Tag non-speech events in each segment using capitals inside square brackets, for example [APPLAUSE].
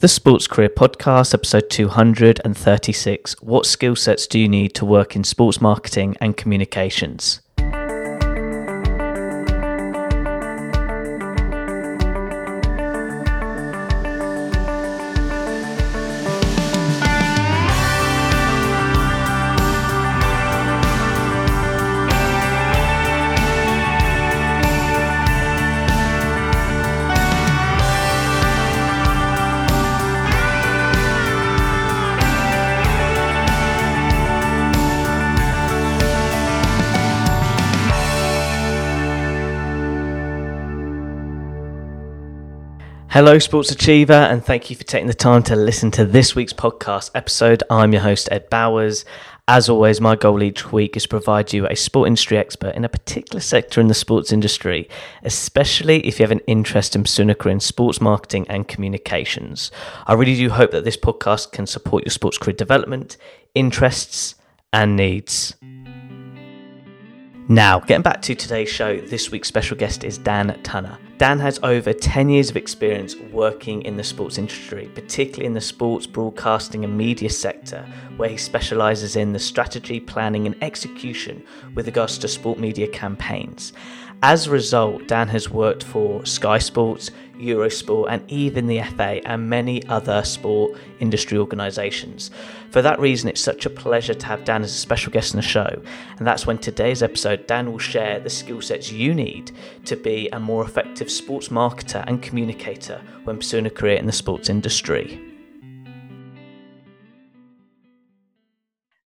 The Sports Career Podcast, episode 236. What skill sets do you need to work in sports marketing and communications? Hello, Sports Achiever, and thank you for taking the time to listen to this week's podcast episode. I'm your host, Ed Bowers. As always, my goal each week is to provide you a sport industry expert in a particular sector in the sports industry, especially if you have an interest in pursuing a career in sports marketing and communications. I really do hope that this podcast can support your sports career development, interests, and needs. Now, getting back to today's show, this week's special guest is Dan Tunna. Dan has over 10 years of experience working in the sports industry, particularly in the sports broadcasting and media sector, where he specialises in the strategy, planning, and execution with regards to sport media campaigns. As a result, Dan has worked for Sky Sports, Eurosport, and even the FA and many other sport industry organisations. For that reason, it's such a pleasure to have Dan as a special guest on the show. And that's when today's episode, Dan will share the skill sets you need to be a more effective sports marketer and communicator when pursuing a career in the sports industry.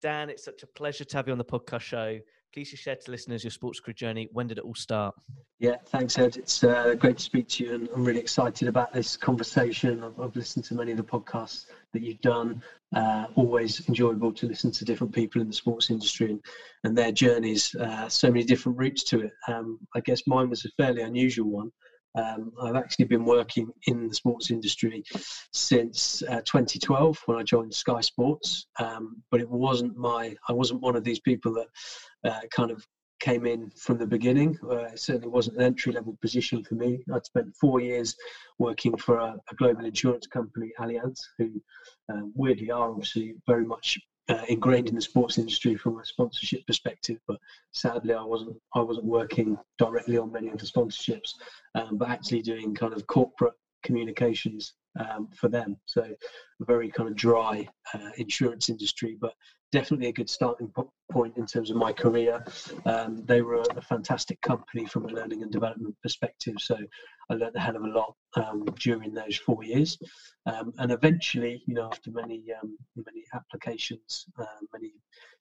Dan, it's such a pleasure to have you on the podcast show. Please share to listeners your sports career journey. When did it all start? Yeah, thanks, Ed. It's uh, great to speak to you, and I'm really excited about this conversation. I've, I've listened to many of the podcasts that you've done. Uh, always enjoyable to listen to different people in the sports industry and, and their journeys. Uh, so many different routes to it. Um, I guess mine was a fairly unusual one. Um, I've actually been working in the sports industry since uh, 2012 when I joined Sky Sports, um, but it wasn't my. I wasn't one of these people that uh, kind of came in from the beginning. Uh, it certainly wasn't an entry level position for me. I'd spent four years working for a, a global insurance company, Allianz, who um, weirdly are obviously very much uh, ingrained in the sports industry from a sponsorship perspective. But sadly, I wasn't I wasn't working directly on many of the sponsorships, um, but actually doing kind of corporate communications um, for them. So a very kind of dry uh, insurance industry, but definitely a good starting point in terms of my career. Um, they were a fantastic company from a learning and development perspective. So I learned a hell of a lot um, during those four years. Um, and eventually, you know, after many um, applications, uh, many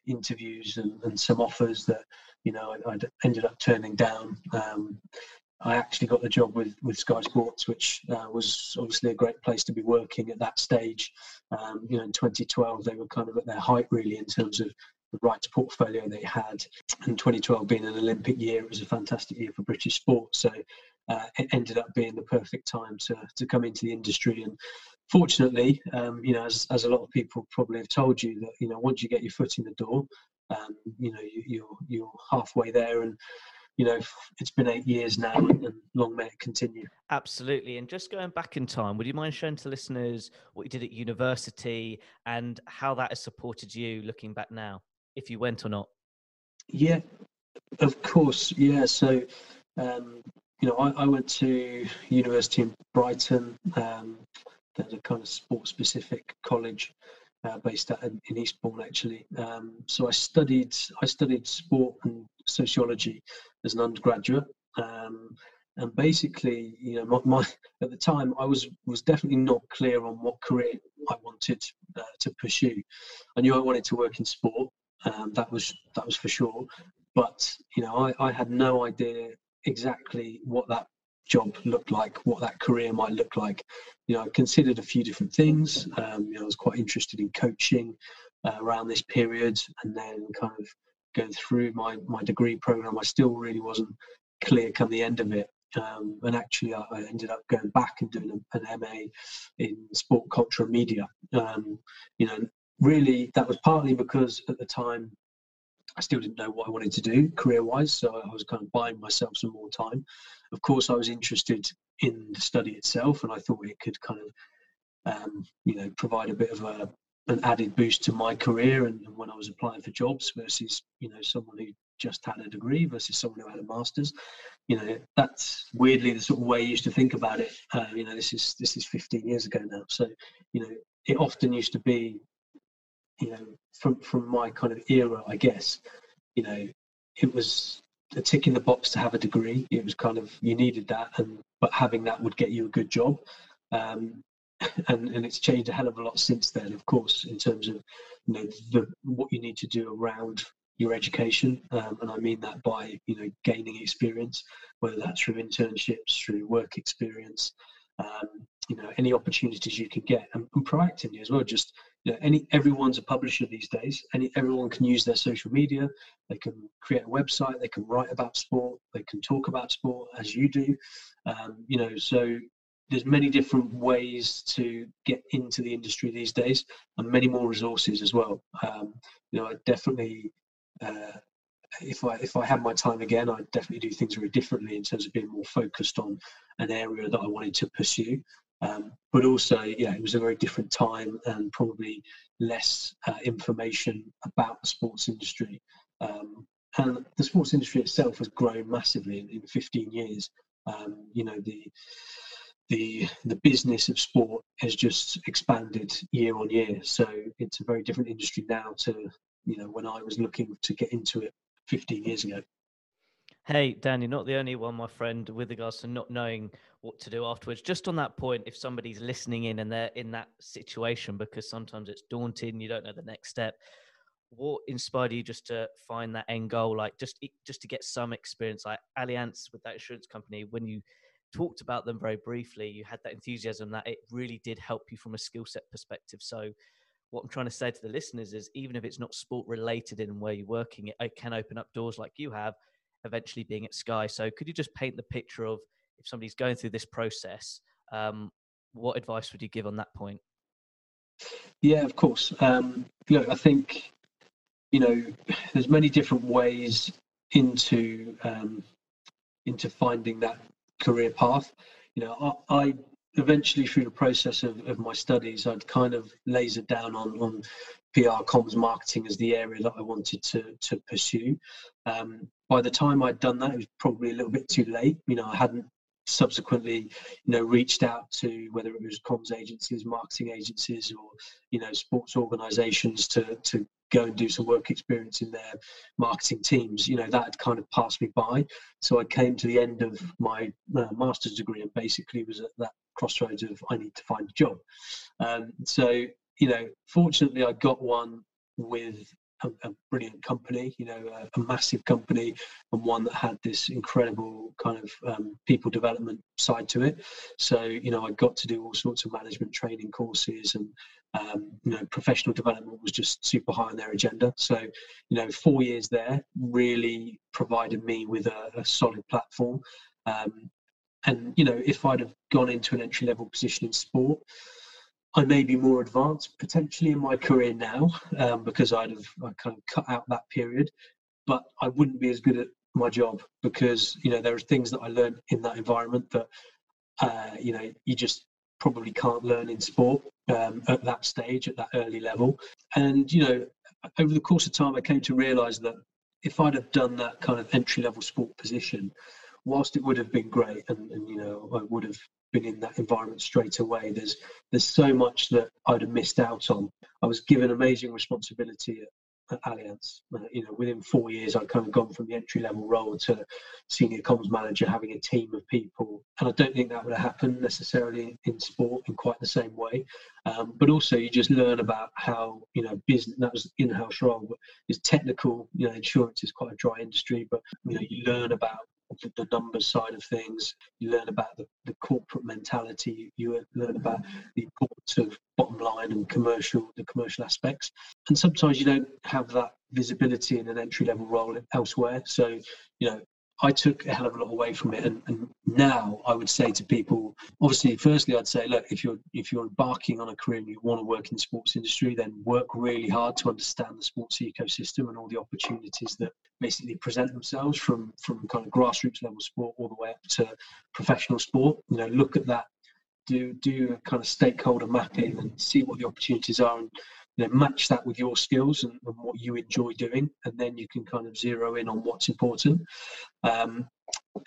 interviews, and, and, some offers that you know I, I ended up turning down. Um, I actually got the job with, with Sky Sports, which uh, was obviously a great place to be working at that stage. Um, you know, in 2012, they were kind of at their height really in terms of the rights portfolio they had. And 2012 being an Olympic year, it was a fantastic year for British sport. So uh, it ended up being the perfect time to, to come into the industry. And fortunately, um, you know, as, as a lot of people probably have told you, that, you know, once you get your foot in the door, um, you know, you, you're, you're halfway there. And you know, it's been eight years now and long may it continue. Absolutely. And just going back in time, would you mind showing to listeners what you did at university and how that has supported you looking back now, if you went or not? Yeah, of course. Yeah. So, um, you know, I, I, went to university in Brighton. Um, there's a kind of sport specific college uh, based in, in, Eastbourne actually. Um, so I studied I studied sport and sociology as an undergraduate. Um, and basically, you know, my, my, at the time I was was definitely not clear on what career I wanted uh, to pursue. I knew I wanted to work in sport. Um, that was that was for sure. But you know, I, I had no idea exactly what that job looked like, what that career might look like. You know, I considered a few different things. Um, you know, I was quite interested in coaching uh, around this period, and then kind of going through my, my degree program, I still really wasn't clear come the end of it. Um, and actually, I, I, ended up going back and doing an MA in sport, culture, and media. Um, you know, really, that was partly because at the time I still didn't know what I wanted to do career wise, so I was kind of buying myself some more time. Of course, I was interested in the study itself, and I thought it could kind of um, you know, provide a bit of a, an added boost to my career and, and when I was applying for jobs versus, you know, someone who just had a degree versus someone who had a master's. You know, that's weirdly the sort of way I used to think about it. Uh, you know, this is this is 15 years ago now. So, you know, it often used to be, you know, from from my kind of era, I guess, you know, it was a tick in the box to have a degree. It was kind of you needed that, and but having that would get you a good job. Um, [LAUGHS] and and it's changed a hell of a lot since then, of course, in terms of you know the what you need to do around your education, um, and I mean that by you know gaining experience, whether that's through internships, through work experience, um, you know any opportunities you can get, and, and proactively as well. Just you know, any everyone's a publisher these days. Any everyone can use their social media. They can create a website. They can write about sport. They can talk about sport as you do. Um, you know, so there's many different ways to get into the industry these days, and many more resources as well. Um, you know, I definitely. Uh, if I if I had my time again, I'd definitely do things very differently in terms of being more focused on an area that I wanted to pursue. Um, but also, yeah, it was a very different time and probably less uh, information about the sports industry. Um, and the sports industry itself has grown massively in, in 15 years. Um, you know, the the the business of sport has just expanded year on year. So it's a very different industry now to you know when I was looking to get into it 15 years ago. Hey, Dan, you're not the only one, my friend, with regards to not knowing what to do afterwards. Just on that point, if somebody's listening in and they're in that situation, because sometimes it's daunting, you don't know the next step. What inspired you just to find that end goal, like just just to get some experience, like Allianz with that insurance company? When you talked about them very briefly, you had that enthusiasm that it really did help you from a skill set perspective. So, what I'm trying to say to the listeners is, even if it's not sport related in where you're working, it, can open up doors like you have eventually being at Sky. So could you just paint the picture of if somebody's going through this process, um, what advice would you give on that point? Yeah, of course. Um, look, I think you know there's many different ways into um, into finding that career path. You know, I, I eventually through the process of, of my studies, I'd kind of lasered down on on PR comms marketing as the area that I wanted to to pursue. Um, by the time I'd done that, it was probably a little bit too late. You know, I hadn't subsequently, you know, reached out to whether it was comms agencies, marketing agencies, or you know, sports organisations to to go and do some work experience in their marketing teams. You know, that had kind of passed me by. So I came to the end of my uh, master's degree and basically was at that crossroads of I need to find a job. Um, so you know, fortunately, I got one with a, a brilliant company, you know, a, a, massive company, and one that had this incredible kind of um, people development side to it. So, you know, I got to do all sorts of management training courses, and um, you know, professional development was just super high on their agenda. So, you know, four years there really provided me with a, a solid platform. Um, and you know, if I'd have gone into an entry level position in sport, I may be more advanced potentially in my career now um, because I'd have I kind of cut out that period, but I wouldn't be as good at my job because you know there are things that I learned in that environment that uh, you know you just probably can't learn in sport um, at that stage at that early level. And you know over the course of time, I came to realise that if I'd have done that kind of entry level sport position, whilst it would have been great and, and you know I would have been in that environment straight away. There's there's so much that I'd have missed out on. I was given amazing responsibility at, at Allianz. Uh, you know, within four years, I'd kind of gone from the entry level role to senior comms manager, having a team of people. And I don't think that would have happened necessarily in sport in quite the same way. Um, but also, you just learn about how you know business. That was in-house role, it's technical. You know, insurance is quite a dry industry, but you know, you learn about the numbers side of things. You learn about the, the corporate mentality. You learn about the importance of bottom line and commercial, the commercial aspects. And sometimes you don't have that visibility in an entry level role elsewhere. So, you know, I took a hell of a lot away from it, and, and, now I would say to people, obviously, firstly, I'd say, look, if you're if you're embarking on a career and you want to work in the sports industry, then work really hard to understand the sports ecosystem and all the opportunities that basically present themselves from from kind of grassroots level sport all the way up to professional sport. You know, look at that do do a kind of stakeholder mapping and see what the opportunities are and you know match that with your skills and, and what you enjoy doing and then you can kind of zero in on what's important um,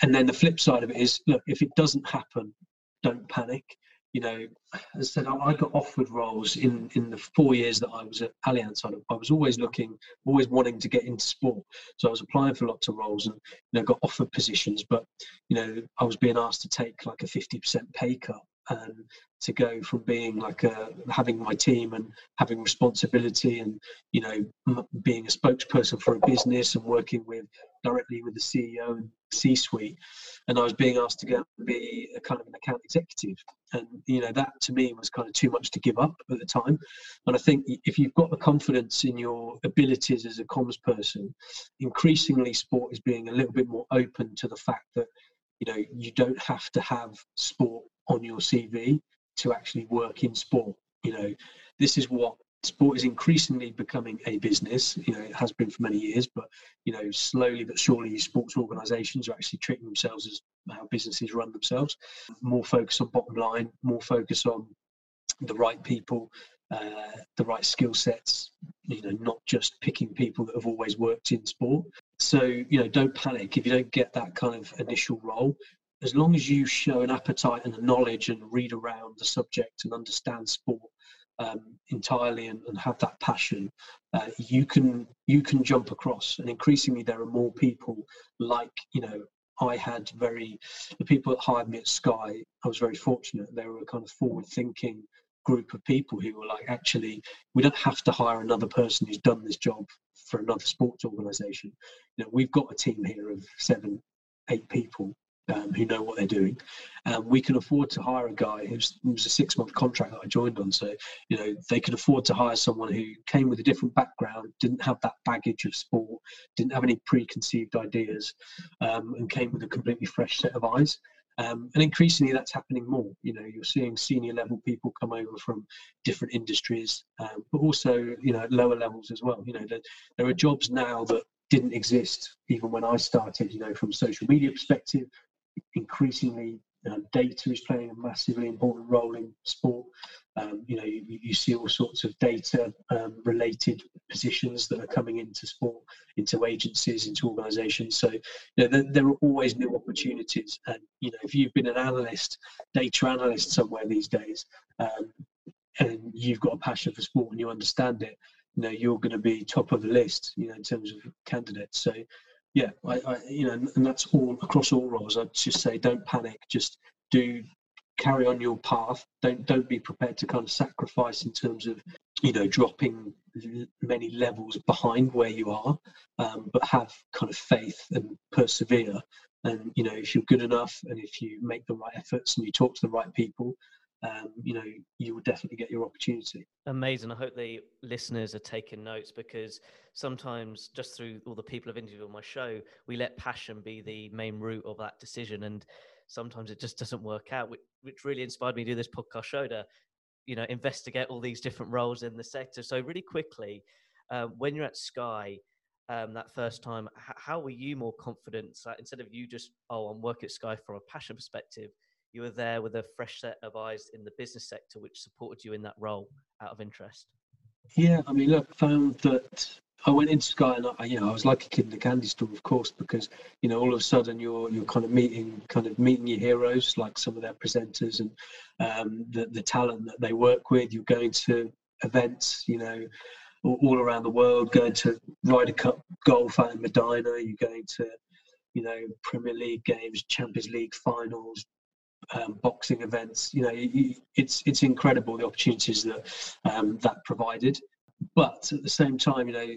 and then the flip side of it is look if it doesn't happen don't panic you know, as I said, I got offered roles in in the four years that I was at Allianz. I was always looking, always wanting to get into sport. So I was applying for lots of roles and you know got offered positions, but you know I was being asked to take like a fifty percent pay cut and to go from being like a, having my team and having responsibility and you know being a spokesperson for a business and working with directly with the CEO and C-suite, and I was being asked to go and be a kind of an account executive, and you know that to me was kind of too much to give up at the time. And I think if you've got the confidence in your abilities as a comms person, increasingly sport is being a little bit more open to the fact that you know you don't have to have sport on your CV to actually work in sport. You know, this is what sport is increasingly becoming a business. You know, it has been for many years, but you know, slowly but surely, sports organisations are actually treating themselves as how businesses run themselves. More focus on bottom line, more focus on the right people, uh, the right skill sets. You know, not just picking people that have always worked in sport. So you know, don't panic if you don't get that kind of initial role as long as you show an appetite and a knowledge and read around the subject and understand sport um, entirely and, and, have that passion, uh, you can you can jump across. And increasingly, there are more people like you know. I had very the people that hired me at Sky. I was very fortunate. They were a kind of forward-thinking group of people who were like, actually, we don't have to hire another person who's done this job for another sports organisation. You know, we've got a team here of seven, eight people um, who know what they're doing. Um, we can afford to hire a guy who's was a six month contract that I joined on. So, you know, they could afford to hire someone who came with a different background, didn't have that baggage of sport, didn't have any preconceived ideas, um, and came with a completely fresh set of eyes. Um, and increasingly, that's happening more. You know, you're seeing senior level people come over from different industries, um, but also, you know, lower levels as well. You know, there, there are jobs now that didn't exist even when I started. You know, from social media perspective, increasingly uh, data is playing a massively important role in sport. Um, you know, you, you, see all sorts of data um, related positions that are coming into sport, into agencies, into organisations. So, you know, there, there, are always new opportunities. And, you know, if you've been an analyst, data analyst somewhere these days, um, and you've got a passion for sport and you understand it, you know, you're going to be top of the list, you know, in terms of candidates. So, yeah, I, I, you know, and that's all across all roles. I'd just say, don't panic. Just do carry on your path. Don't don't be prepared to kind of sacrifice in terms of you know dropping many levels behind where you are, um, but have kind of faith and persevere. And you know, if you're good enough, and if you make the right efforts and you talk to the right people, um, you know, you will definitely get your opportunity. Amazing. I hope the listeners are taking notes because sometimes just through all the people I've interviewed on my show, we let passion be the main root of that decision. And sometimes it just doesn't work out, which, which really inspired me to do this podcast show to, you know, investigate all these different roles in the sector. So really quickly, uh, when you're at Sky, um, that first time, how were you more confident? Instead of you just, oh, I'm working at Sky from a passion perspective, you were there with a fresh set of eyes in the business sector, which supported you in that role out of interest. Yeah, I mean, look, found that I went into Sky and I, you know, I was like a kid in a candy store, of course, because you know, all of a sudden you're you're kind of meeting kind of meeting your heroes, like some of their presenters and um, the the talent that they work with. You're going to events, you know, all, around the world, going to Ryder Cup golf out in Medinah. You're going to you know Premier League games, Champions League finals, um, boxing events. You know, it's it's incredible the opportunities that um, that provided. But at the same time, you know,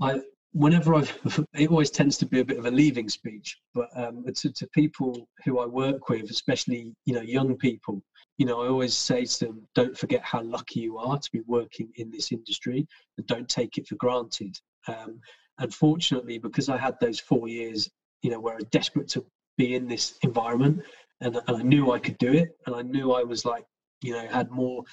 I whenever I've [LAUGHS] it always tends to be a bit of a leaving speech. But um, to, to people who I work with, especially you know young people, you know, I always say to them, don't forget how lucky you are to be working in this industry, and don't take it for granted. Um, unfortunately, because I had those four years, you know, where I was desperate to be in this environment and, and I knew I could do it, and I knew I was like, you know, had more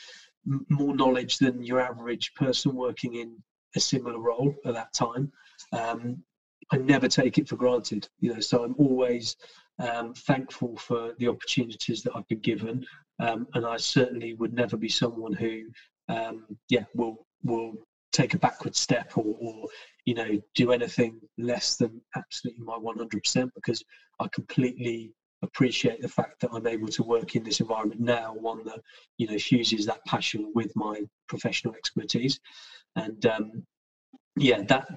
more knowledge than your average person working in a similar role at that time. Um, I never take it for granted, you know. So I'm always um, thankful for the opportunities that I've been given, um, and I certainly would never be someone who, um, yeah, will will take a backward step or, or, you know do anything less than absolutely my 100% because I completely appreciate the fact that I'm able to work in this environment now, one that you know fuses that passion with my professional expertise, and um, yeah, that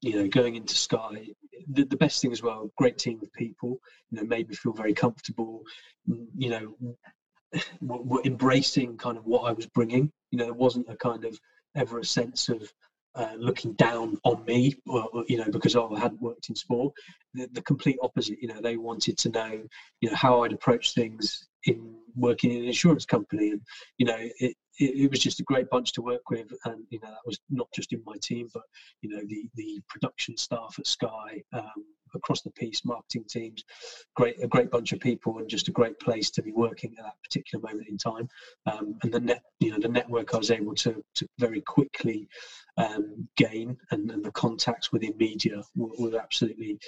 you know going into Sky the, the best thing as well, great team of people, you know, made me feel very comfortable. You know, were embracing kind of what I was bringing. You know, there wasn't a kind of ever a sense of uh, looking down on me, you know, because oh, I hadn't worked in sport. The, the, complete opposite. You know, they wanted to know, you know, how I'd approach things in working in an insurance company, and you know, it, it, it, was just a great bunch to work with, and you know that was not just in my team, but you know the the production staff at Sky, um, across the piece, marketing teams, great a great bunch of people, and just a great place to be working at that particular moment in time. Um, and the net, you know, the network I was able to to very quickly um, gain, and, and, the contacts within media were, were absolutely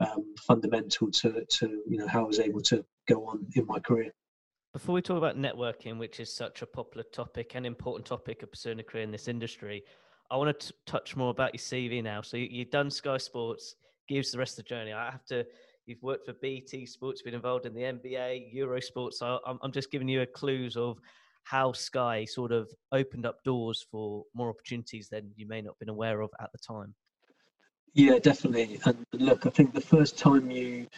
um, fundamental to to you know how I was able to go on in my career. Before we talk about networking, which is such a popular topic and important topic of pursuing a career in this industry, I want to touch more about your CV now. So you, have done Sky Sports, gives the rest of the journey. I have to. You've worked for BT Sports, been involved in the NBA, Eurosport. So I'm, I'm just giving you a clues of how Sky sort of opened up doors for more opportunities than you may not have been aware of at the time. Yeah, definitely. And look, I think the first time you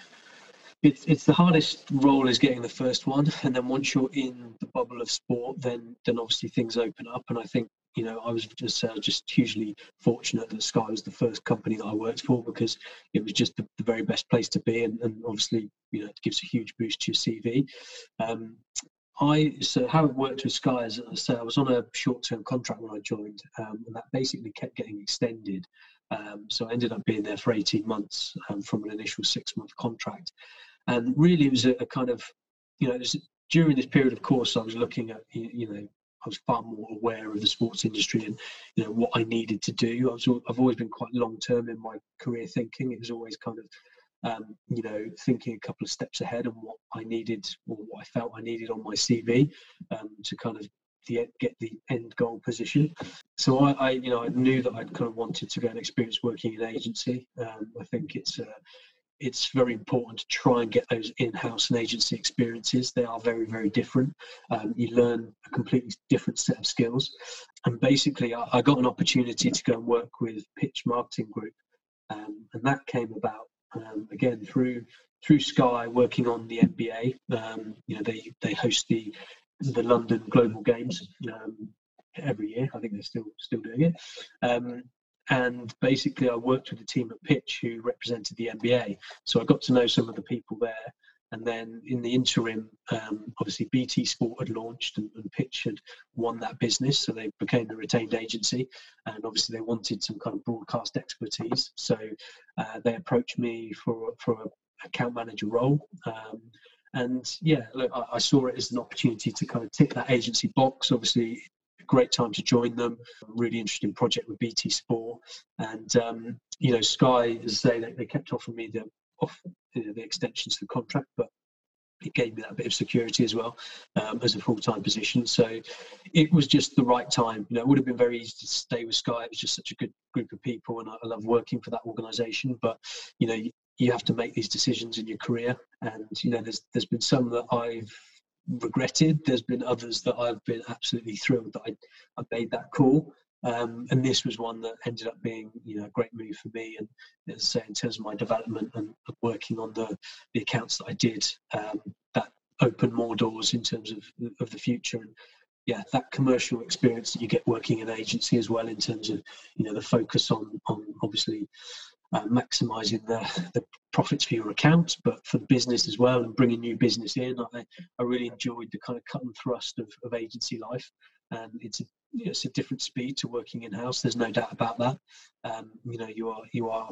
it's it's the hardest role is getting the first one, and then once you're in the bubble of sport, then then obviously things open up. And I think you know I was just uh, just hugely fortunate that Sky was the first company that I worked for because it was just the, the very best place to be, and, and, obviously you know it gives a huge boost to your CV. Um, I so how it worked with Sky is I say I was on a short-term contract when I joined, um, and that basically kept getting extended. Um, so I ended up being there for 18 months um, from an initial six-month contract. And really, it was a, a kind of, you know, during this period of course, I was looking at, you know, I was far more aware of the sports industry and you know what I needed to do. I was, I've always been quite long term in my career thinking. It was always kind of um, you know thinking a couple of steps ahead and what I needed or what I felt I needed on my CV um, to kind of the, get the end goal position. So I, I, you know I knew that I'd kind of wanted to get an experience working in agency. Um, I think it's uh, it's very important to try and get those in-house and agency experiences. They are very, very different. Um, you learn a completely different set of skills. And basically, I, I got an opportunity to go and work with Pitch Marketing Group, um, and that came about um, again through through Sky working on the NBA. Um, you know, they they host the the London Global Games um, every year. I think they're still still doing it. Um, and basically I worked with a team at Pitch who represented the NBA. So I got to know some of the people there. And then in the interim, um, obviously BT Sport had launched and, and, Pitch had won that business, so they became the retained agency. And obviously they wanted some kind of broadcast expertise, so uh, they approached me for for an account manager role. Um, and yeah, look, I, I, saw it as an opportunity to kind of tick that agency box. Obviously, great time to join them. Really interesting project with BT Sport, and um, you know Sky, as they, they kept offering me the off you know, the extensions to the contract, but it gave me that bit of security as well um, as a full-time position. So it was just the right time. You know, it would have been very easy to stay with Sky. It was just such a good group of people, and I, I love working for that organisation. But you know, you, you have to make these decisions in your career, and you know, there's there's been some that I've regretted. There's been others that I've been absolutely thrilled that I, I made that call. Um, and this was one that ended up being, you know, a great move for me. And as I say, in terms of my development and working on the, the accounts that I did, um, that opened more doors in terms of of the future. And yeah, that commercial experience that you get working in agency as well, in terms of you know the focus on on obviously uh, maximizing the, the profits for your account, but for the business as well, and bringing new business in. I, I really enjoyed the kind of cut and thrust of, of agency life, and it's a, it's a different speed to working in house. There's no doubt about that. Um, you know, you are you are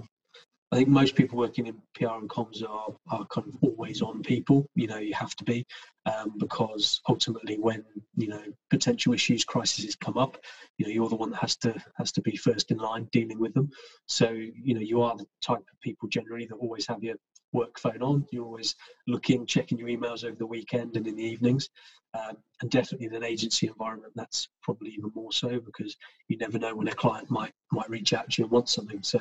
I think most people working in PR and comms are, are kind of always on people. You know, you have to be um, because ultimately, when you know potential issues, crises come up, you know you're the one that has to has to be first in line dealing with them. So you know you are the type of people generally that always have your work phone on. You're always looking, checking your emails over the weekend and in the evenings. Um, and definitely in an agency environment, that's probably even more so because you never know when a client might might reach out to you and want something. So,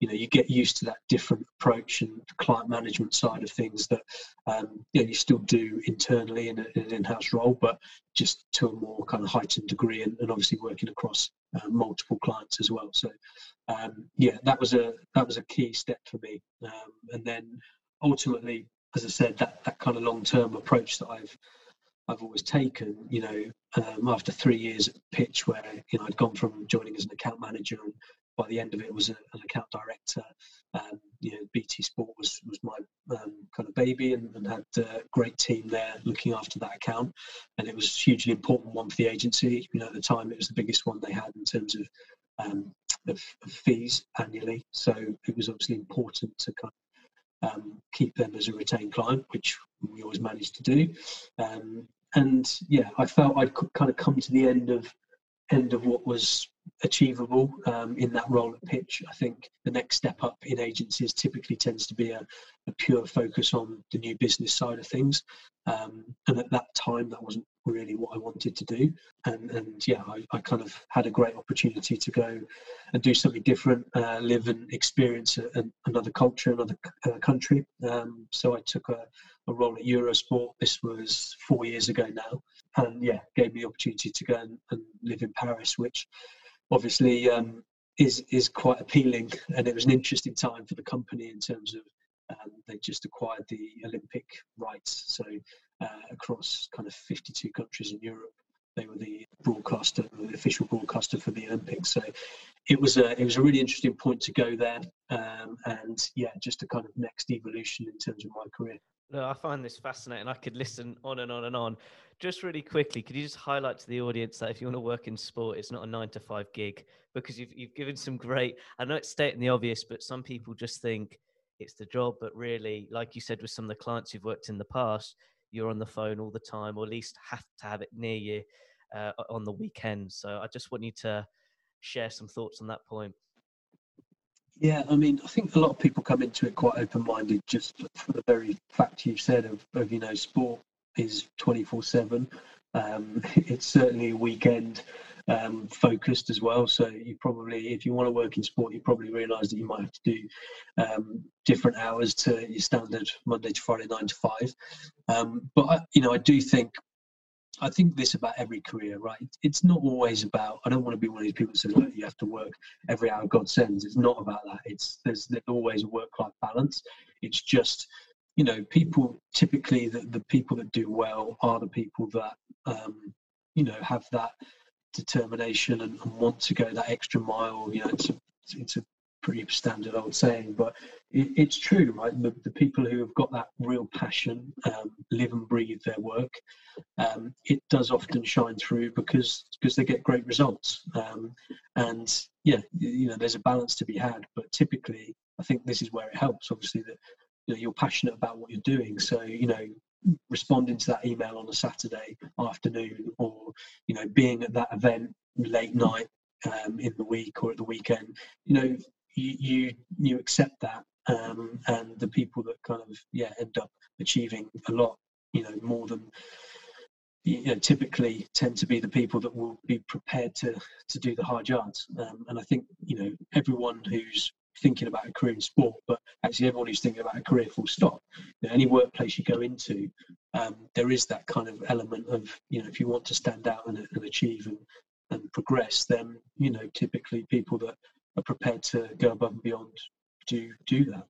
you know, you get used to that different approach and client management side of things that um, you, know, you still do internally in, a, in, an in-house role, but just to a more kind of heightened degree, and, and obviously working across uh, multiple clients as well. So, um, yeah, that was a that was a key step for me. Um, and then ultimately, as I said, that that kind of long-term approach that I've I've always taken, you know, um, after three years at Pitch, where you know I'd gone from joining as an account manager, and by the end of it was a, an account director. Um, you know, BT Sport was was my um, kind of baby, and, and had a great team there looking after that account, and it was a hugely important one for the agency. You know, at the time it was the biggest one they had in terms of um, of, of, fees annually. So it was obviously important to kind of um, keep them as a retained client, which we always managed to do. Um, and yeah, I felt I'd kind of come to the end of end of what was achievable um, in that role at pitch. I think the next step up in agencies typically tends to be a, a pure focus on the new business side of things. Um, and at that time, that wasn't really what I wanted to do. And, and yeah, I, I, kind of had a great opportunity to go and do something different, uh, live and experience a, a, another culture, another uh, country. Um, so I took a, a role at Eurosport. This was four years ago now. And yeah, gave me the opportunity to go and, and live in Paris, which obviously um, is is quite appealing. And it was an interesting time for the company in terms of um, they just acquired the Olympic rights, so uh, across kind of 52 countries in Europe, they were the broadcaster, the official broadcaster for the Olympics. So it was a it was a really interesting point to go there, um, and yeah, just a kind of next evolution in terms of my career. No, I find this fascinating. I could listen on and on and on. Just really quickly, could you just highlight to the audience that if you want to work in sport, it's not a nine to five gig because you've you've given some great. I know it's stating the obvious, but some people just think it's the job, but really, like you said, with some of the clients you've worked in the past, you're on the phone all the time, or at least have to have it near you uh, on the weekend. So I just want you to share some thoughts on that point. Yeah, I mean, I think a lot of people come into it quite open-minded, just for the very fact you've said of, of you know, sport is twenty-four seven. Um, [LAUGHS] it's certainly weekend um, focused as well. So you probably, if you want to work in sport, you probably realise that you might have to do um, different hours to your standard Monday to Friday nine to five. Um, but I, you know, I do think I think this about every career, right? It's not always about. I don't want to be one of these people that says, "Look, you have to work every hour God sends." It's not about that. It's there's, there's always a work-life balance. It's just, you know, people typically the, the people that do well are the people that, um, you know, have that determination and, and, want to go that extra mile. You know, it's a, it's a pretty standard old saying, but it, it's true, right? The, the, people who have got that real passion, um, live and breathe their work, um, it does often shine through because because they get great results. Um, and yeah, you know, there's a balance to be had, but typically, I think this is where it helps. Obviously, that you know, you're passionate about what you're doing, so you know. Responding to that email on a Saturday afternoon, or you know, being at that event late night um, in the week or at the weekend, you know, you you, accept that um, and the people that kind of yeah end up achieving a lot you know more than you know, typically tend to be the people that will be prepared to to do the hard yards. Um, and i think you know everyone who's thinking about a career in sport but actually everyone who's thinking about a career full stop you know, any workplace you go into um, there is that kind of element of you know if you want to stand out and, and achieve and, and progress then you know typically people that are prepared to go above and beyond to do that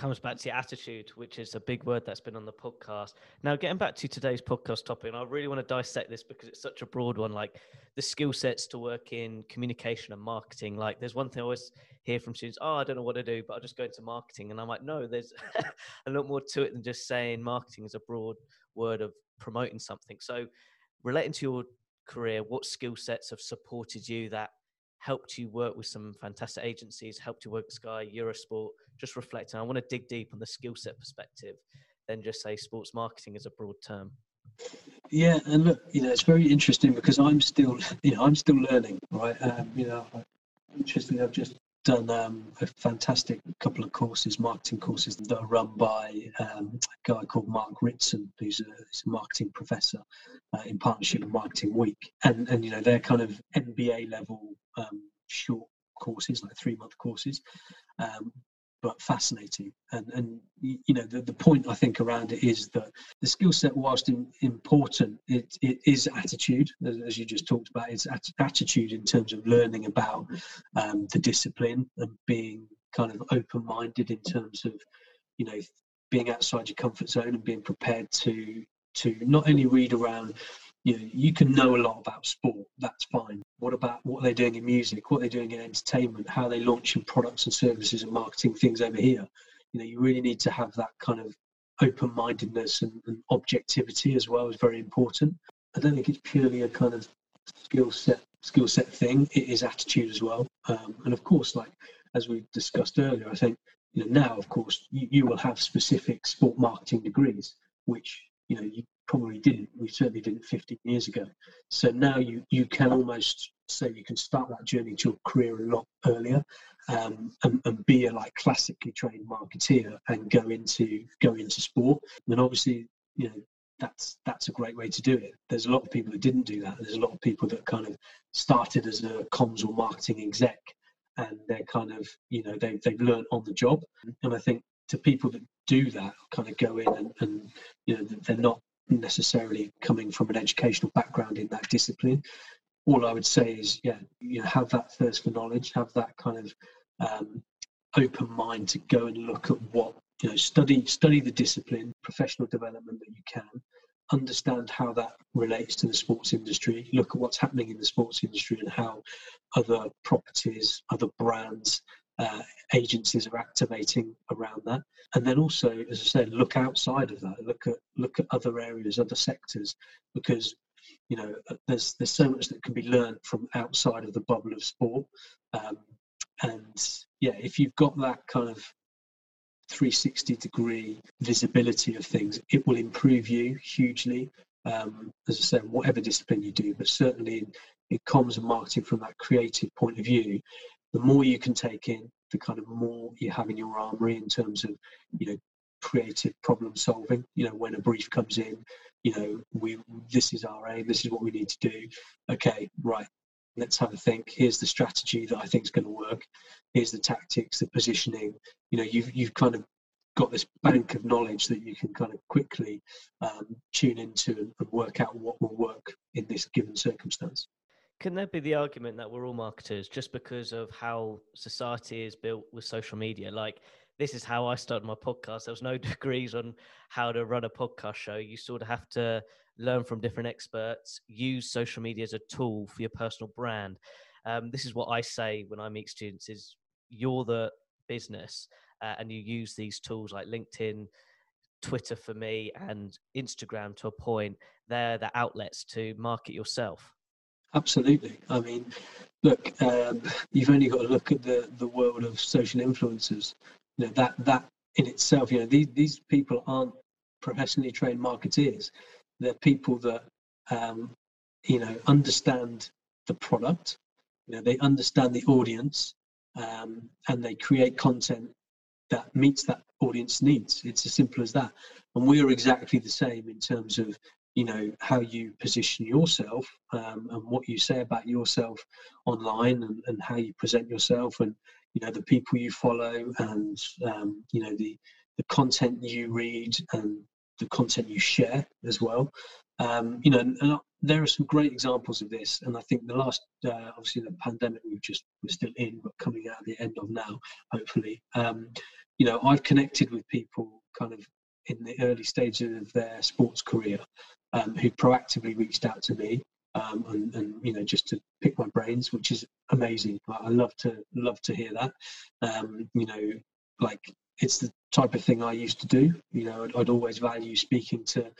comes back to attitude, which is a big word that's been on the podcast. Now, getting back to today's podcast topic, and I really want to dissect this because it's such a broad one. Like the skill sets to work in communication and marketing. Like, there's one thing I always hear from students: "Oh, I don't know what to do, but I'll just go into marketing." And I'm like, no, there's [LAUGHS] a lot more to it than just saying marketing is a broad word of promoting something. So, relating to your career, what skill sets have supported you that helped you work with some fantastic agencies, helped you work with Sky, Eurosport, just reflecting. I want to dig deep on the skill set perspective than just say sports marketing as a broad term. Yeah, and look, you know, it's very interesting because I'm still, [LAUGHS] you know, I'm still learning, right? Um, you know, interestingly, I've just done um, a fantastic couple of courses, marketing courses that are run by um, a guy called Mark Ritson, who's a, a marketing professor uh, in partnership with Marketing Week, and and you know they're kind of MBA level um, short courses, like three month courses, um, but fascinating. And and you know the, the point I think around it is that the skill set, whilst in, important, it, it is attitude, as, you just talked about. It's attitude in terms of learning about um, the discipline and being kind of open minded in terms of you know being outside your comfort zone and being prepared to to not only read around you know you can know a lot about sport that's fine. What about what they're doing in music what they're doing in entertainment how they're launching products and services and marketing things over here. You know you really need to have that kind of open-mindedness and, and objectivity as well is very important. I don't think it's purely a kind of skill set skill set thing it is attitude as well. Um, and of course like as we discussed earlier i think you know now of course you, you will have specific sport marketing degrees which you know you probably didn't. We certainly didn't 15 years ago. So now you you can almost say you can start that journey to your career a lot earlier, um, and, and, be a like classically trained marketeer and go into go into sport. And obviously, you know that's that's a great way to do it. There's a lot of people that didn't do that. There's a lot of people that kind of started as a comms or marketing exec, and they're kind of you know they they've learned on the job. And I think to people that do that, kind of go in and, and you know they're not necessarily coming from an educational background in that discipline. All I would say is, yeah, you know, have that thirst for knowledge, have that kind of um, open mind to go and look at what you know, study study the discipline, professional development that you can, understand how that relates to the sports industry, look at what's happening in the sports industry and how other properties, other brands, uh, agencies are activating around that. And then also, as I said, look outside of that. Look at look at other areas, other sectors, because you know uh, there's there's so much that can be learned from outside of the bubble of sport. Um, and yeah, if you've got that kind of 360 degree visibility of things, it will improve you hugely. Um, as I said, whatever discipline you do, but certainly in, in comms and marketing from that creative point of view, the more you can take in, the kind of more you have in your armory in terms of, you know, creative problem solving. You know, when a brief comes in, you know, we this is our aim, this is what we need to do. Okay, right. Let's have a think. Here's the strategy that I think is going to work. Here's the tactics, the positioning. You know, you've you've kind of got this bank of knowledge that you can kind of quickly um, tune into and, and work out what will work in this given circumstance. Can there be the argument that we're all marketers just because of how society is built with social media? Like, this is how I started my podcast. There was no [LAUGHS] degrees on how to run a podcast show. You sort of have to learn from different experts, use social media as a tool for your personal brand. Um, this is what I say when I meet students: is you're the business, uh, and you use these tools like LinkedIn, Twitter for me, and Instagram to a point. They're the outlets to market yourself. Absolutely. I mean, look, um, you've only got to look at the, the world of social influencers. You know that that in itself, you know, these these people aren't professionally trained marketeers. They're people that um, you know understand the product. You know, they understand the audience, um, and they create content that meets that audience needs. It's as simple as that. And we are exactly the same in terms of you know how you position yourself um, and what you say about yourself online and, and how you present yourself and you know the people you follow and um, you know the the content you read and the content you share as well. Um, you know and, and, there are some great examples of this and i think the last uh, obviously the pandemic we've just we're still in but coming out at the end of now hopefully um, you know i've connected with people kind of in the early stages of their sports career um, who proactively reached out to me um, and, and, you know just to pick my brains, which is amazing. I love to love to hear that. Um, you know, like it's the type of thing I used to do. You know, I'd, I'd, always value speaking to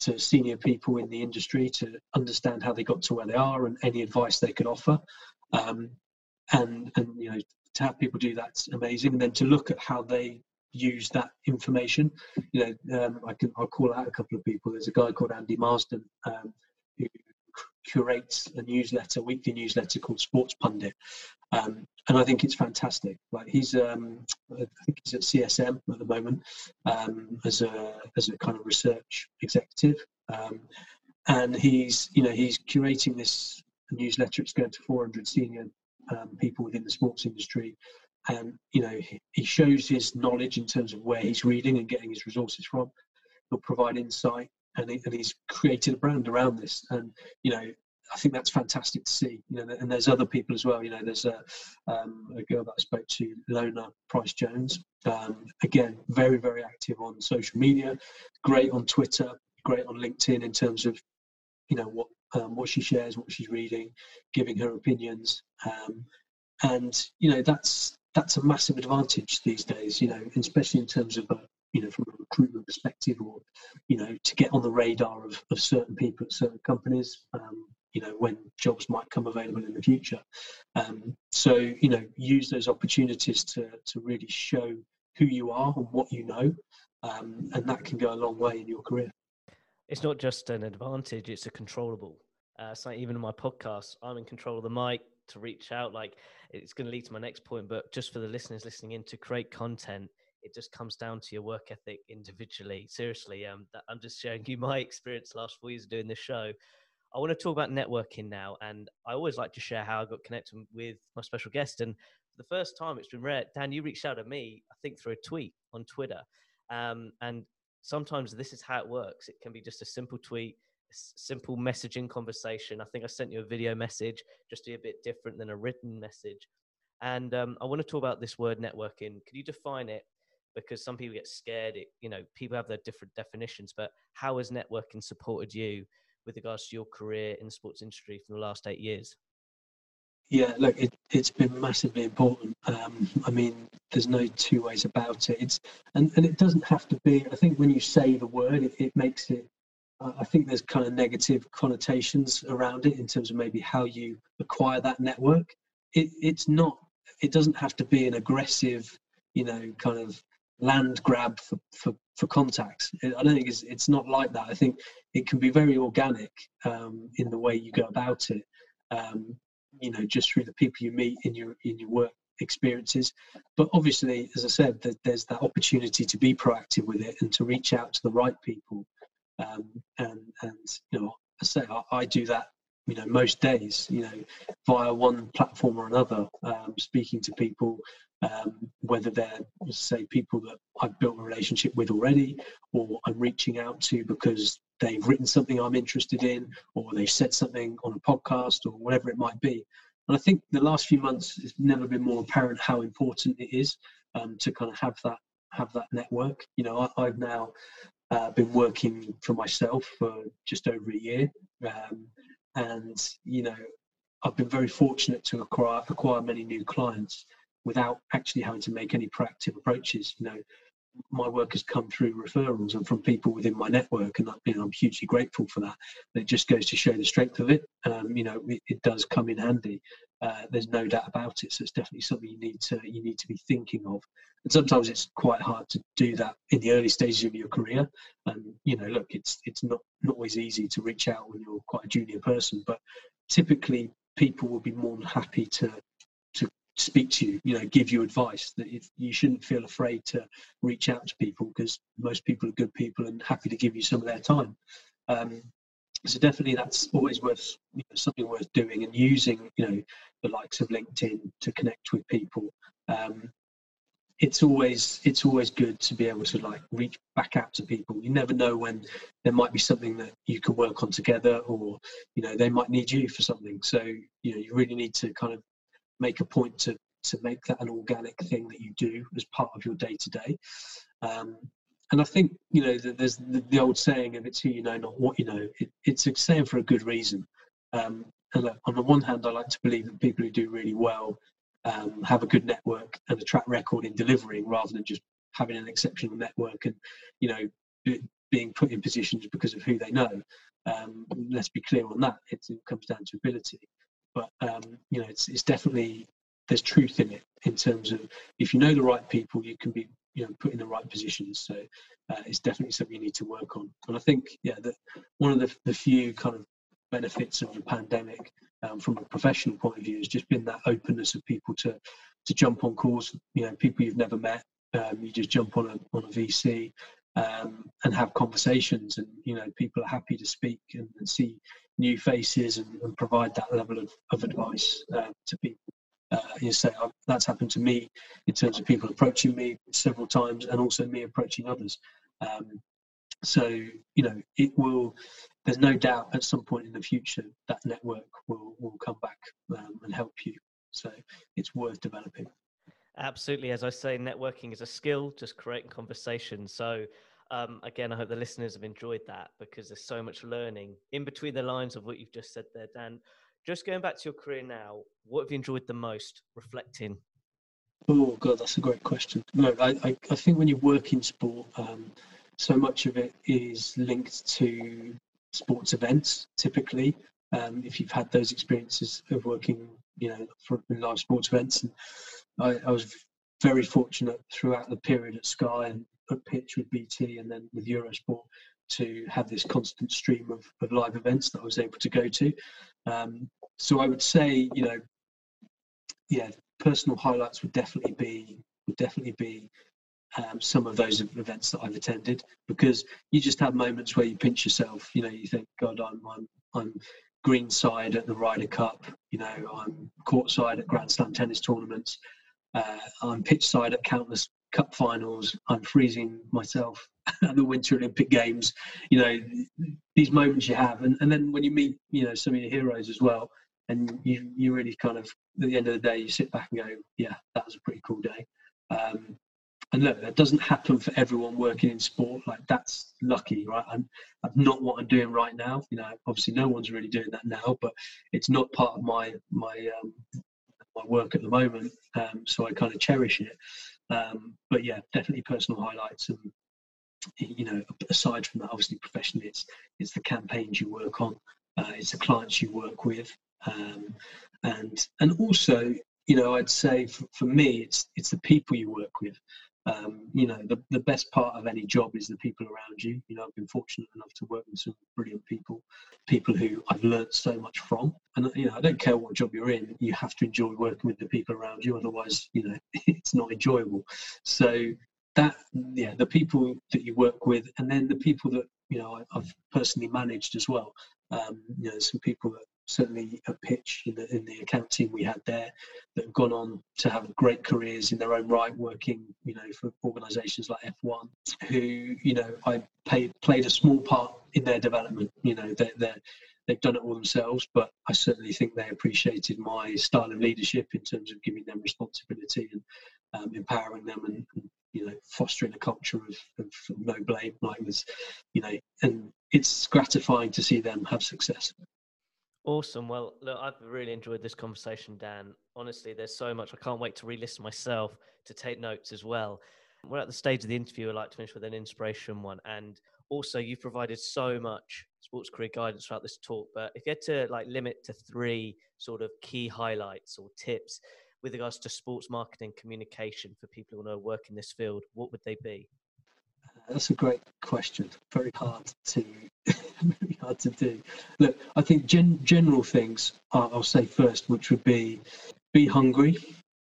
to senior people in the industry to understand how they got to where they are and any advice they could offer. Um, and and you know to have people do that's amazing. And then to look at how they use that information. You know, um, I can I'll call out a couple of people. There's a guy called Andy Marsden um, who curates a newsletter, weekly newsletter called Sports Pundit, um, and I think it's fantastic. Like he's, um, I think he's at CSM at the moment um, as a as a kind of research executive, um, and he's you know he's curating this newsletter. It's going to 400 senior um, people within the sports industry, and you know he shows his knowledge in terms of where he's reading and getting his resources from. He'll provide insight, and, he, and he's created a brand around this. And you know I think that's fantastic to see. You know, and there's other people as well. You know, there's a, um, a girl that I spoke to, Lona Price Jones. Um, again, very very active on social media, great on Twitter, great on LinkedIn in terms of, you know, what um, what she shares, what she's reading, giving her opinions, um, and you know that's that's a massive advantage these days. You know, especially in terms of a, you know from a recruitment perspective, or you know to get on the radar of, of certain people at certain companies. Um, you know when jobs might come available in the future. Um, so you know use those opportunities to to really show who you are and what you know, um, and that can go a long way in your career. It's not just an advantage; it's a controllable. Uh, so even in my podcast, I'm in control of the mic to reach out. Like it's going to lead to my next point, but just for the listeners listening in, to create content, it just comes down to your work ethic individually. Seriously, um, I'm just showing [LAUGHS] you my experience last four years doing this show. I want to talk about networking now, and I always like to share how I got connected with my special guest. And for the first time, it's been rare. Dan, you reached out to me, I think, through a tweet on Twitter. Um, and sometimes this is how it works. It can be just a simple tweet, simple messaging conversation. I think I sent you a video message just to be a bit different than a written message. And um, I want to talk about this word networking. Could you define it? Because some people get scared. It, you know, people have their different definitions. But how has networking supported you with regards to your career in the sports industry for the last eight years? Yeah, look, it, has been massively important. Um, I mean, there's no two ways about it. It's and, and it doesn't have to be. I think when you say the word, it, it makes it. I think there's kind of negative connotations around it in terms of maybe how you acquire that network. It, it's not. It doesn't have to be an aggressive, you know, kind of land grab for, for, for contacts. I don't think it's, it's not like that. I think it can be very organic um, in the way you go about it. Um, you know, just through the people you meet in your in your work experiences. But obviously, as I said, there's that opportunity to be proactive with it and to reach out to the right people. Um, and and you know, I say I, I do that you know most days you know via one platform or another um, speaking to people um, whether they're say people that I've built a relationship with already or I'm reaching out to because they've written something I'm interested in or they've said something on a podcast or whatever it might be. And I think the last few months it's never been more apparent how important it is um, to kind of have that have that network. You know I, have now uh, been working for myself for just over a year um, and you know I've been very fortunate to acquire acquire many new clients without actually having to make any proactive approaches. You know, my work has come through referrals and from people within my network, and I'm hugely grateful for that. It just goes to show the strength of it. Um, you know, it, it, does come in handy. Uh, there's no doubt about it. So it's definitely something you need to you need to be thinking of. And sometimes it's quite hard to do that in the early stages of your career. And you know, look, it's it's not not always easy to reach out when you're quite a junior person, but typically people will be more than happy to to speak to you, you know, give you advice. That if you shouldn't feel afraid to reach out to people because most people are good people and happy to give you some of their time. Um, so definitely, that's always worth you know, something worth doing and using, you know, the likes of LinkedIn to connect with people. Um, it's always it's always good to be able to like reach back out to people. You never know when there might be something that you can work on together, or you know they might need you for something. So you know you really need to kind of make a point to to make that an organic thing that you do as part of your day to day. And I think you know there's the, the, old saying of "it's who you know, not what you know." It, it's a saying for a good reason. Um, and look, on the one hand, I like to believe that people who do really well um, have a good network and a track record in delivering, rather than just having an exceptional network and you know being put in positions because of who they know. Um, let's be clear on that. It, it comes down to ability but um, you know, it's, it's definitely there's truth in it in terms of if you know the right people, you can be you know put in the right positions. So uh, it's definitely something you need to work on. And I think yeah, that one of the, the few kind of benefits of the pandemic um, from a professional point of view has just been that openness of people to to jump on calls. You know, people you've never met. Um, you just jump on a on a VC um, and have conversations, and you know, people are happy to speak and, and see new faces and, and, provide that level of, of advice uh, to people. Uh, you say uh, that's happened to me in terms of people approaching me several times, and also me approaching others. Um, so you know, it will. There's no doubt at some point in the future that network will will come back um, and help you. So it's worth developing. Absolutely. As I say, networking is a skill, just creating conversation. So, um, again, I hope the listeners have enjoyed that because there's so much learning in between the lines of what you've just said there, Dan. Just going back to your career now, what have you enjoyed the most reflecting? Oh, God, that's a great question. No, I, I, I think when you work in sport, um, so much of it is linked to sports events typically. Um, if you've had those experiences of working, you know, for live sports events, and I, I, was very fortunate throughout the period at Sky and at Pitch with BT, and then with Eurosport to have this constant stream of, of live events that I was able to go to. Um, so I would say, you know, yeah, personal highlights would definitely be would definitely be um, some of those events that I've attended because you just have moments where you pinch yourself. You know, you think, God, I'm I'm I'm green side at the Ryder Cup. You know, I'm court side at Grand Slam tennis tournaments. Uh, I'm pitch side at countless cup finals. I'm freezing myself [LAUGHS] at the Winter Olympic Games. You know, these moments you have, and, and then when you meet, you know, some of your heroes as well, and you you really kind of at the end of the day you sit back and go, yeah, that was a pretty cool day. Um, and look, that doesn't happen for everyone working in sport. Like that's lucky, right? I'm, I'm not what I'm doing right now. You know, obviously no one's really doing that now, but it's not part of my my um, my work at the moment. Um, so I kind of cherish it. Um, but yeah, definitely personal highlights and you know, aside from that, obviously professionally, it's it's the campaigns you work on, uh, it's the clients you work with, um, and and also, you know, I'd say for, for me, it's it's the people you work with. Um, you know, the, the best part of any job is the people around you. You know, I've been fortunate enough to work with some brilliant people, people who I've learned so much from. And, you know, I don't care what job you're in, you have to enjoy working with the people around you. Otherwise, you know, [LAUGHS] it's not enjoyable. So that, yeah, the people that you work with and then the people that, you know, I've personally managed as well. Um, you know, some people that certainly a pitch in the, in the account team we had there that have gone on to have great careers in their own right, working, you know, for organisations like F1, who, you know, I paid, played a small part in their development. You know, they're, they're, they've done it all themselves, but I certainly think they appreciated my style of leadership in terms of giving them responsibility and um, empowering them and, and, you know, fostering a culture of, of, no blame, like was, you know, and it's gratifying to see them have success. Awesome. Well, look, I've really enjoyed this conversation, Dan. Honestly, there's so much. I can't wait to re listen myself to take notes as well. We're at the stage of the interview. I'd like to finish with an inspiration one. And also, you've provided so much sports career guidance throughout this talk. But if you had to like limit to three sort of key highlights or tips with regards to sports marketing communication for people who want to work in this field, what would they be? That's a great question. Very hard to [LAUGHS] very hard to do. Look, I think gen- general things I'll say first, which would be be hungry.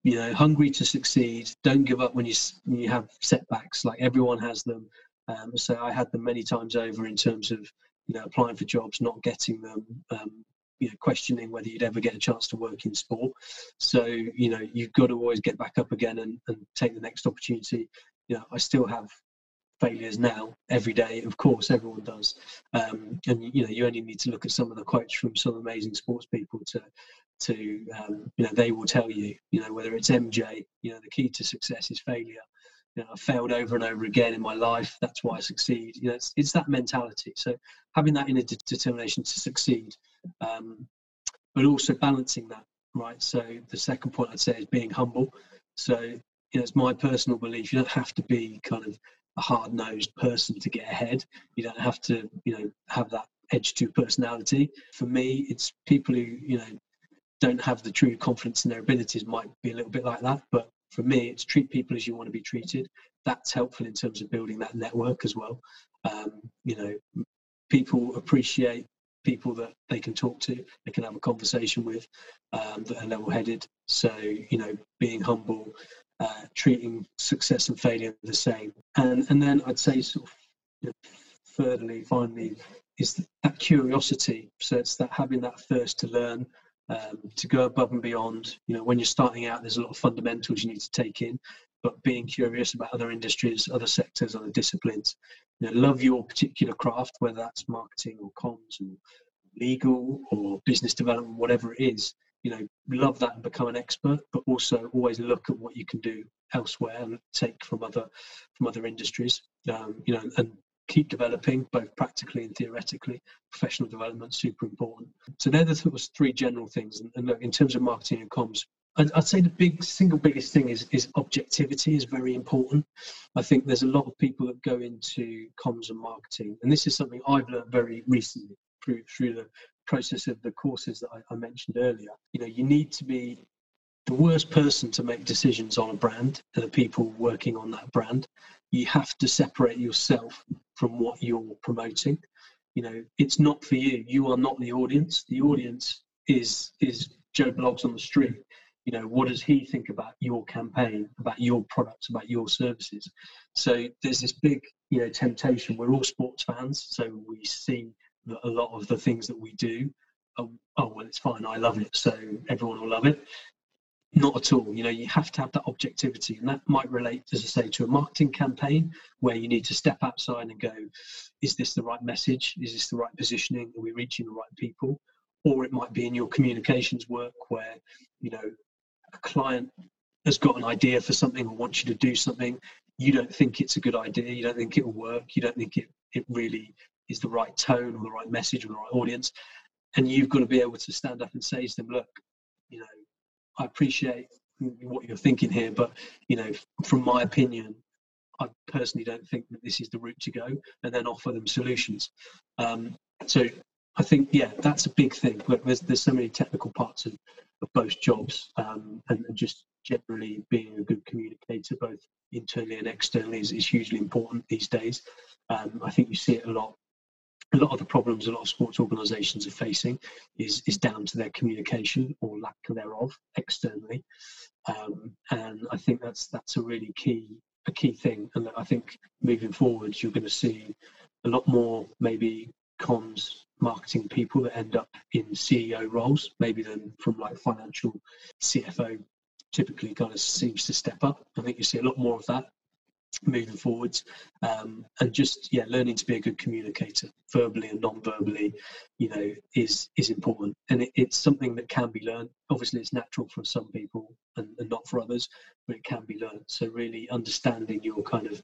You know, hungry to succeed. Don't give up when you when you have setbacks. Like everyone has them. Um, so I had them many times over in terms of you know applying for jobs, not getting them. Um, you know, questioning whether you'd ever get a chance to work in sport. So, you know, you've got to always get back up again and, and take the next opportunity. You know, I still have failures now every day of course everyone does. Um, and you know you only need to look at some of the quotes from some amazing sports people to to um, you know they will tell you you know whether it's mj you know the key to success is failure. You know i failed over and over again in my life that's why i succeed. You know it's, it's that mentality. So having that inner de- determination to succeed um, but also balancing that right? So the second point i'd say is being humble. So you know it's my personal belief you don't have to be kind of a hard-nosed person to get ahead. You don't have to, you know, have that edge to personality. For me, it's people who, you know, don't have the true confidence in their abilities might be a little bit like that. But for me, it's treat people as you want to be treated. That's helpful in terms of building that network as well. Um, you know, people appreciate people that they can talk to, they can have a conversation with, um, that are level-headed. So you know, being humble, uh, treating success and failure the same, and and then I'd say sort of, you know, thirdly, finally, is that curiosity. So it's that having that thirst to learn, um, to go above and beyond. You know, when you're starting out, there's a lot of fundamentals you need to take in, but being curious about other industries, other sectors, other disciplines. You know, love your particular craft, whether that's marketing or comms or legal or business development, whatever it is. You know, love that and become an expert, but also always look at what you can do elsewhere and take from other from other industries. Um, you know, and keep developing both practically and theoretically. Professional development super important. So there are the three general things. And, and look, in terms of marketing and comms, I'd, I'd, say the big single biggest thing is is objectivity is very important. I think there's a lot of people that go into comms and marketing, and this is something I've learned very recently through through the process of the courses that I, I mentioned earlier. You know, you need to be the worst person to make decisions on a brand the people working on that brand. You have to separate yourself from what you're promoting. You know, it's not for you. You are not the audience. The audience is is Joe Bloggs on the street. You know, what does he think about your campaign, about your products, about your services? So there's this big, you know, temptation. We're all sports fans, so we see that a lot of the things that we do. Oh, oh well, it's fine. I love it, so everyone will love it. Not at all. You know, you have to have that objectivity, and that might relate, as I say, to a marketing campaign where you need to step outside and go, is this the right message? Is this the right positioning? Are we reaching the right people? Or it might be in your communications work where, you know, a client has got an idea for something or wants you to do something. You don't think it's a good idea. You don't think it will work. You don't think it, it really is the right tone or the right message or the right audience. And you've got to be able to stand up and say to them, look, you know, I appreciate what you're thinking here, but you know, from my opinion, I personally don't think that this is the route to go, and then offer them solutions. Um, so I think, yeah, that's a big thing. Look, there's there's so many technical parts of, of both jobs, um, and, and, just generally being a good communicator, both internally and externally, is, is hugely important these days. Um, I think you see it a lot a lot of the problems a lot of sports organisations are facing is is down to their communication or lack thereof externally, um, and I think that's that's a really key a key thing. And I think moving forward, you're going to see a lot more maybe comms marketing people that end up in CEO roles, maybe than from like financial CFO typically kind of seems to step up. I think you see a lot more of that moving forwards. Um, and just yeah learning to be a good communicator verbally and non-verbally you know is is important. And it, it's something that can be learned. Obviously it's natural for some people and, and not for others but it can be learned. So really understanding your kind of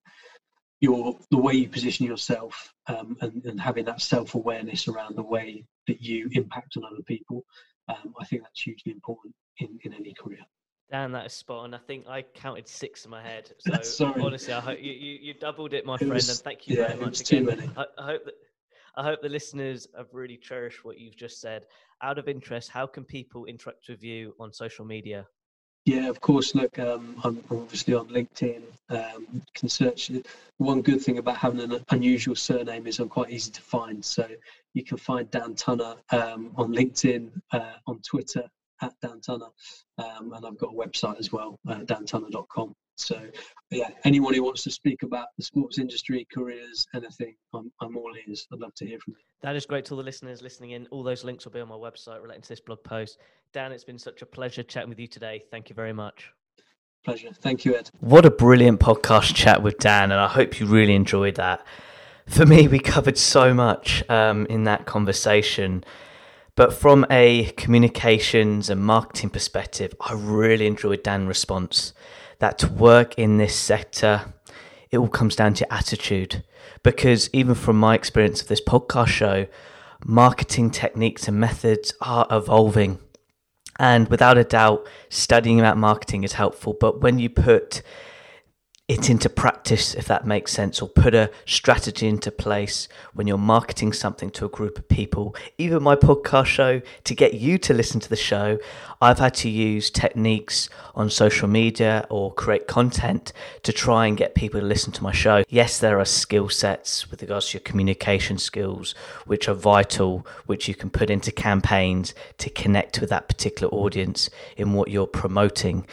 your the way you position yourself um, and, and having that self-awareness around the way that you impact on other people um, i think that's hugely important in, in any career Dan, that is spot on. I think I counted six in my head. [LAUGHS] So honestly, I hope you, you, you doubled it, my it friend, was, and thank you yeah, very much again. I, I, hope that I hope the listeners have really cherished what you've just said. Out of interest, how can people interact with you on social media? Yeah, of course. Look, um, I'm obviously on LinkedIn. Um, can search. One good thing about having an unusual surname is I'm quite easy to find. So you can find Dan Tunna um, on LinkedIn, uh, on Twitter, at Dan Tunna, um, and I've got a website as well, uh, dantunna.com. So, yeah, anyone who wants to speak about the sports industry, careers, anything, I'm, I'm all ears. I'd love to hear from you. That is great to all the listeners listening in. All those links will be on my website relating to this blog post. Dan, it's been such a pleasure chatting with you today. Thank you very much. Pleasure. Thank you, Ed. What a brilliant podcast chat with Dan, and I hope you really enjoyed that. For me, we covered so much um, in that conversation. But from a communications and marketing perspective, I really enjoyed Dan's response that to work in this sector, it all comes down to attitude. Because even from my experience of this podcast show, marketing techniques and methods are evolving. And without a doubt, studying about marketing is helpful. But when you put it into practice, if that makes sense, or put a strategy into place when you're marketing something to a group of people. Even my podcast show, to get you to listen to the show, I've had to use techniques on social media or create content to try and get people to listen to my show. Yes, there are skill sets with regards to your communication skills, which are vital, which you can put into campaigns to connect with that particular audience in what you're promoting.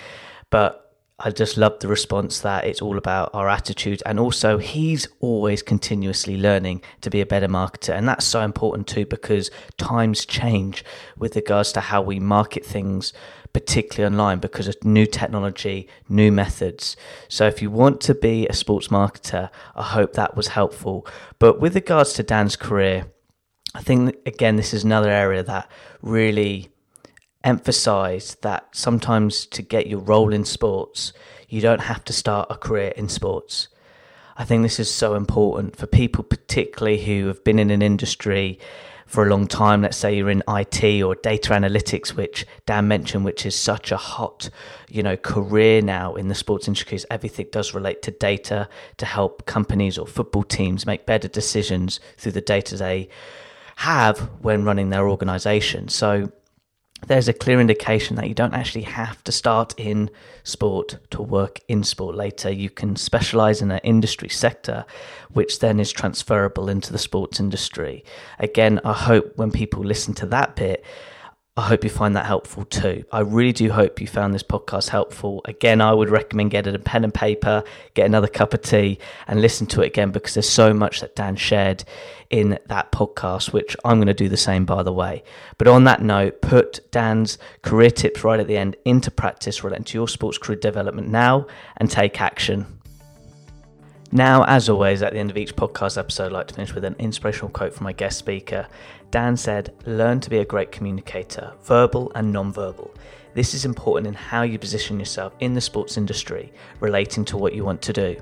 But I just love the response that it's all about our attitude. And also, he's always continuously learning to be a better marketer. And that's so important too, because times change with regards to how we market things, particularly online, because of new technology, new methods. So, if you want to be a sports marketer, I hope that was helpful. But with regards to Dan's career, I think, again, this is another area that really emphasized that sometimes to get your role in sports, you don't have to start a career in sports. I think this is so important for people, particularly who have been in an industry for a long time. Let's say you're in IT or data analytics, which Dan mentioned, which is such a hot, you know, career now in the sports industry. Everything does relate to data to help companies or football teams make better decisions through the data they have when running their organization. So there's a clear indication that you don't actually have to start in sport to work in sport later. You can specialize in an industry sector, which then is transferable into the sports industry. Again, I hope when people listen to that bit, I hope you find that helpful too. I really do hope you found this podcast helpful. Again, I would recommend getting a pen and paper, get another cup of tea, and listen to it again because there's so much that Dan shared in that podcast, which I'm going to do the same, by the way. But on that note, put Dan's career tips right at the end into practice relating to your sports career development now and take action. Now, as always, at the end of each podcast episode, I'd like to finish with an inspirational quote from my guest speaker. Dan said, Learn to be a great communicator, verbal and non-verbal. This is important in how you position yourself in the sports industry relating to what you want to do.